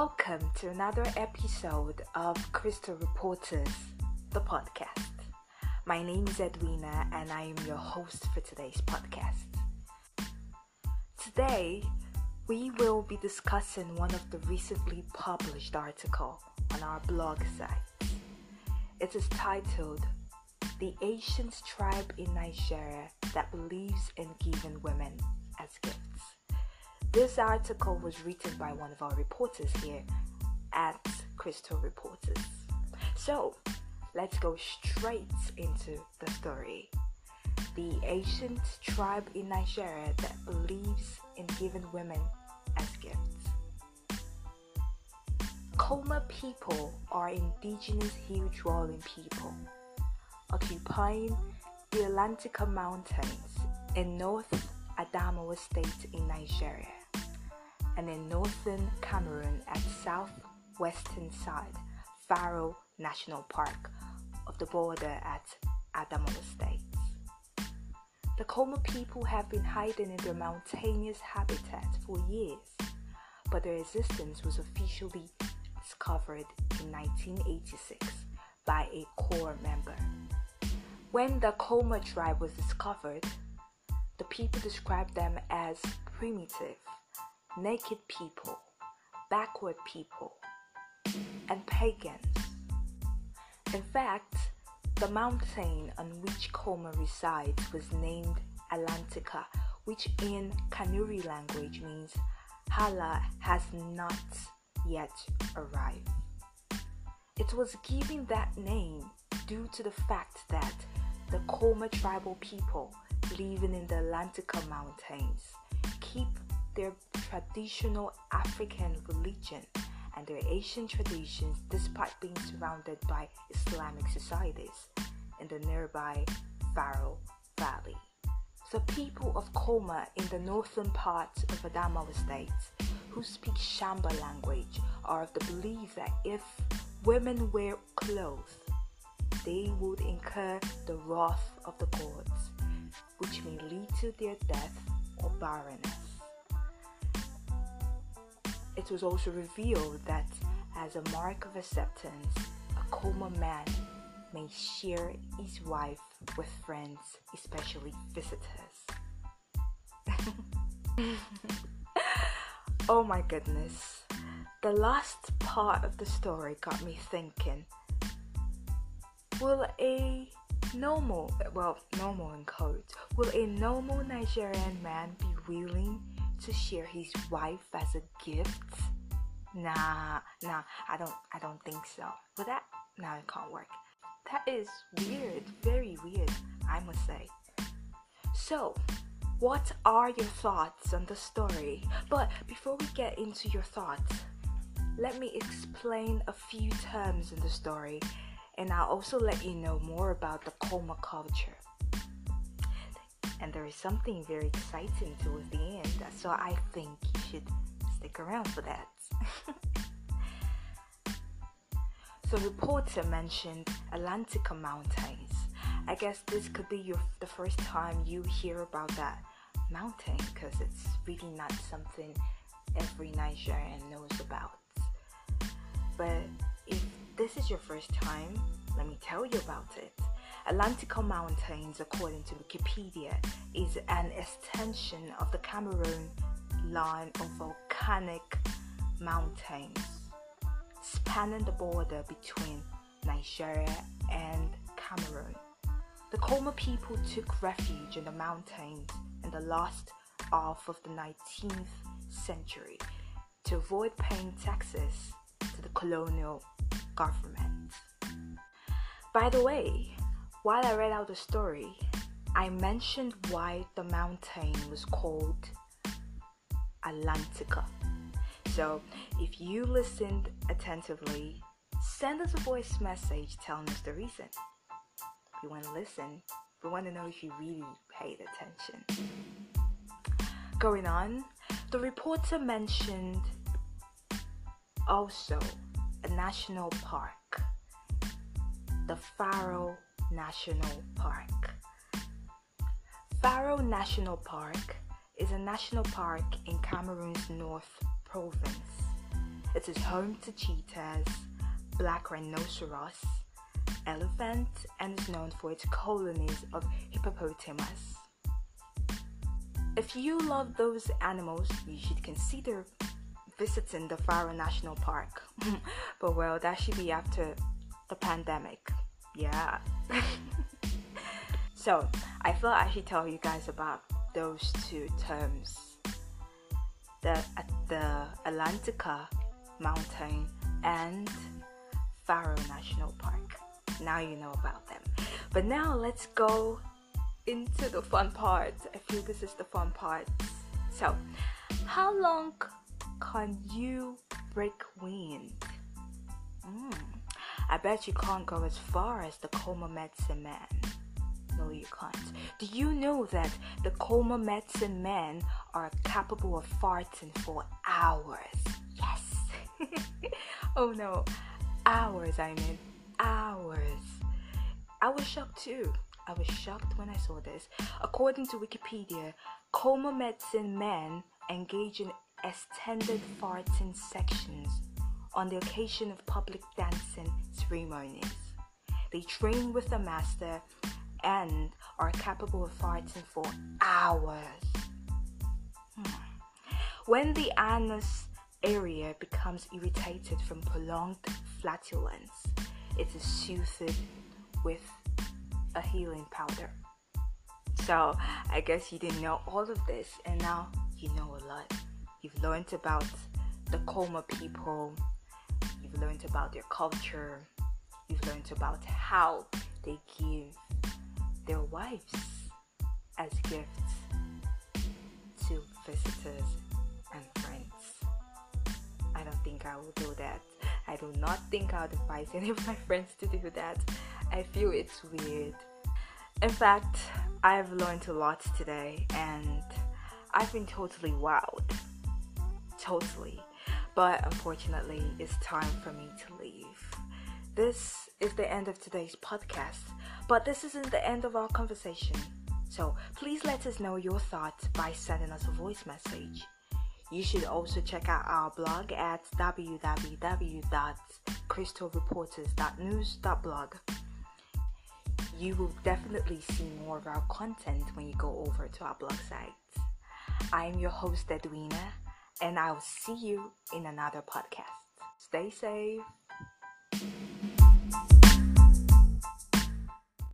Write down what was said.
Welcome to another episode of Crystal Reporters, the podcast. My name is Edwina and I am your host for today's podcast. Today, we will be discussing one of the recently published article on our blog site. It is titled The Asians Tribe in Nigeria That Believes in Giving Women as Gifts. This article was written by one of our reporters here at Crystal Reporters. So, let's go straight into the story. The ancient tribe in Nigeria that believes in giving women as gifts. Koma people are indigenous hill dwelling people occupying the Atlantika Mountains in North Adamawa State in Nigeria and in northern Cameroon at southwestern side, Faro National Park of the border at Adamawa State. The Koma people have been hiding in their mountainous habitat for years, but their existence was officially discovered in 1986 by a corps member. When the Koma tribe was discovered, the people described them as primitive naked people, backward people, and pagans. In fact, the mountain on which Koma resides was named Atlantica, which in Kanuri language means Allah has not yet arrived. It was given that name due to the fact that the Koma tribal people living in the Atlantica mountains keep their traditional African religion and their Asian traditions despite being surrounded by Islamic societies in the nearby Faro Valley. The people of Koma in the northern part of Adamawa State who speak Shamba language are of the belief that if women wear clothes, they would incur the wrath of the gods, which may lead to their death or barrenness. It was also revealed that as a mark of acceptance, a Koma man may share his wife with friends, especially visitors. oh my goodness. The last part of the story got me thinking Will a normal, well, normal in code, will a normal Nigerian man be willing to share his wife as a gift? Nah, nah, I don't I don't think so. But that nah it can't work. That is weird, very weird, I must say. So, what are your thoughts on the story? But before we get into your thoughts, let me explain a few terms in the story and I'll also let you know more about the Koma culture and there is something very exciting towards the end. So I think you should stick around for that. so reporter mentioned Atlantika Mountains. I guess this could be your the first time you hear about that mountain because it's really not something every Nigerian knows about. But if this is your first time, let me tell you about it. Atlantika Mountains, according to Wikipedia, is an extension of the Cameroon line of volcanic mountains spanning the border between Nigeria and Cameroon. The Koma people took refuge in the mountains in the last half of the 19th century to avoid paying taxes to the colonial government. By the way, while I read out the story, I mentioned why the mountain was called Atlantica. So, if you listened attentively, send us a voice message telling us the reason. We want to listen. We want to know if you really paid attention. Going on, the reporter mentioned also a national park, the Faro National Park. Faro National Park is a national park in Cameroon's North Province. It is home to cheetahs, black rhinoceros, elephant, and is known for its colonies of hippopotamus. If you love those animals, you should consider visiting the Faro National Park. but well, that should be after the pandemic. Yeah. so, I thought I should tell you guys about those two terms. The the Atlantika Mountain and Faro National Park. Now you know about them. But now let's go into the fun part. I feel this is the fun part. So, how long can you break wind? Mm, I bet you can't go as far as the Koma Medicine Man. No, you can't. Do you know that the Koma Medicine Men are capable of farting for hours? Yes! oh no, hours, I mean, hours. I was shocked too. I was shocked when I saw this. According to Wikipedia, Koma Medicine Men engage in extended farting sections on the occasion of public dancing ceremonies. They train with the master and are capable of fighting for hours. Hmm. When the anus area becomes irritated from prolonged flatulence, it is soothed with a healing powder. So, I guess you didn't know all of this, and now you know a lot. You've learned about the Koma people, learned about their culture, you've learned about how they give their wives as gifts to visitors and friends. I don't think I will do that. I do not think I'll advise any of my friends to do that. I feel it's weird. In fact, I've learned a lot today and I've been totally wowed. Totally. But unfortunately, it's time for me to leave. This is the end of today's podcast, but this isn't the end of our conversation. So please let us know your thoughts by sending us a voice message. You should also check out our blog at www.crystalreporters.news.blog. You will definitely see more of our content when you go over to our blog site. I am your host, Edwina, and I'll see you in another podcast. Stay safe.